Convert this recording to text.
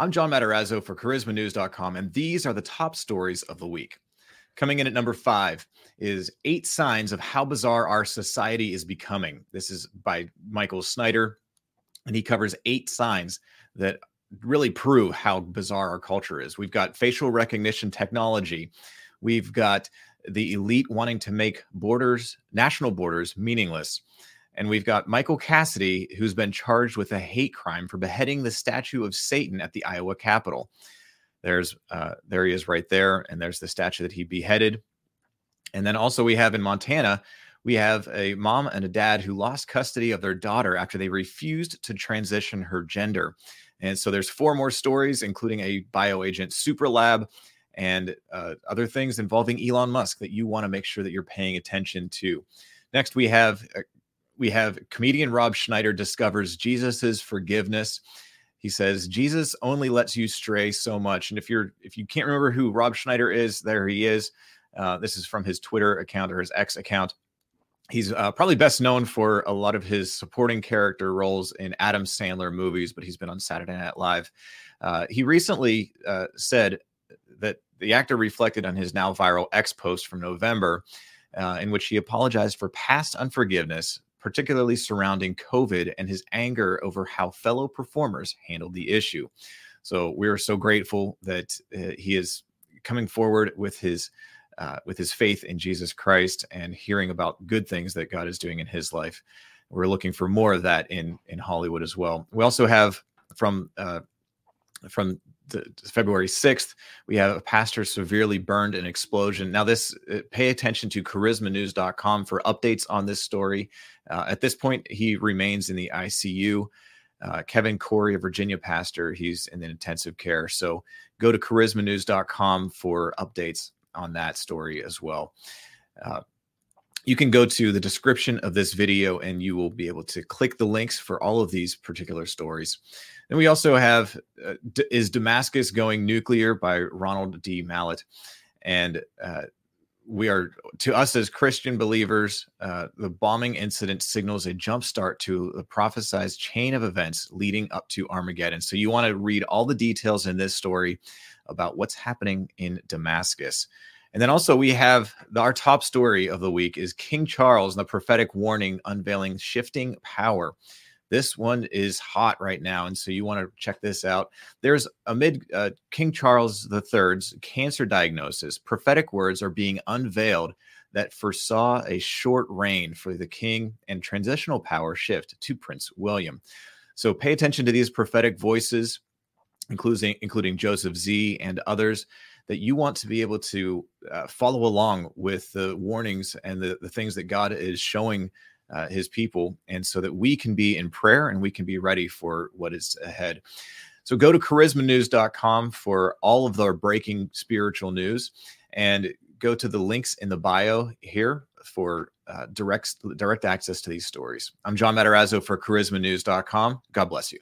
I'm John Matarazzo for charismanews.com, and these are the top stories of the week. Coming in at number five is Eight Signs of How Bizarre Our Society is Becoming. This is by Michael Snyder, and he covers eight signs that really prove how bizarre our culture is. We've got facial recognition technology, we've got the elite wanting to make borders, national borders, meaningless. And we've got Michael Cassidy, who's been charged with a hate crime for beheading the statue of Satan at the Iowa Capitol. There's uh, there he is right there, and there's the statue that he beheaded. And then also we have in Montana, we have a mom and a dad who lost custody of their daughter after they refused to transition her gender. And so there's four more stories, including a bioagent super lab and uh, other things involving Elon Musk that you want to make sure that you're paying attention to. Next, we have uh, we have comedian Rob Schneider discovers Jesus's forgiveness. He says Jesus only lets you stray so much, and if you're if you can't remember who Rob Schneider is, there he is. Uh, this is from his Twitter account or his X account. He's uh, probably best known for a lot of his supporting character roles in Adam Sandler movies, but he's been on Saturday Night Live. Uh, he recently uh, said that the actor reflected on his now viral X post from November, uh, in which he apologized for past unforgiveness, particularly surrounding COVID and his anger over how fellow performers handled the issue. So we are so grateful that uh, he is coming forward with his uh, with his faith in Jesus Christ and hearing about good things that God is doing in his life. We're looking for more of that in in Hollywood as well. We also have from uh, from February 6th, we have a pastor severely burned in explosion. Now, this uh, pay attention to charismanews.com for updates on this story. Uh, at this point, he remains in the ICU. Uh, Kevin Corey, a Virginia pastor, he's in the intensive care. So go to charismanews.com for updates on that story as well. Uh, you can go to the description of this video and you will be able to click the links for all of these particular stories. And we also have uh, D- Is Damascus Going Nuclear by Ronald D. Mallett. And uh, we are, to us as Christian believers, uh, the bombing incident signals a jumpstart to the prophesized chain of events leading up to Armageddon. So you want to read all the details in this story about what's happening in Damascus. And then also we have the, our top story of the week is King Charles and the prophetic warning unveiling shifting power. This one is hot right now, and so you want to check this out. There's amid uh, King Charles III's cancer diagnosis, prophetic words are being unveiled that foresaw a short reign for the king and transitional power shift to Prince William. So pay attention to these prophetic voices, including including Joseph Z and others that you want to be able to uh, follow along with the warnings and the, the things that God is showing uh, his people, and so that we can be in prayer and we can be ready for what is ahead. So go to charismanews.com for all of our breaking spiritual news and go to the links in the bio here for uh, direct direct access to these stories. I'm John Matarazzo for charismanews.com. God bless you.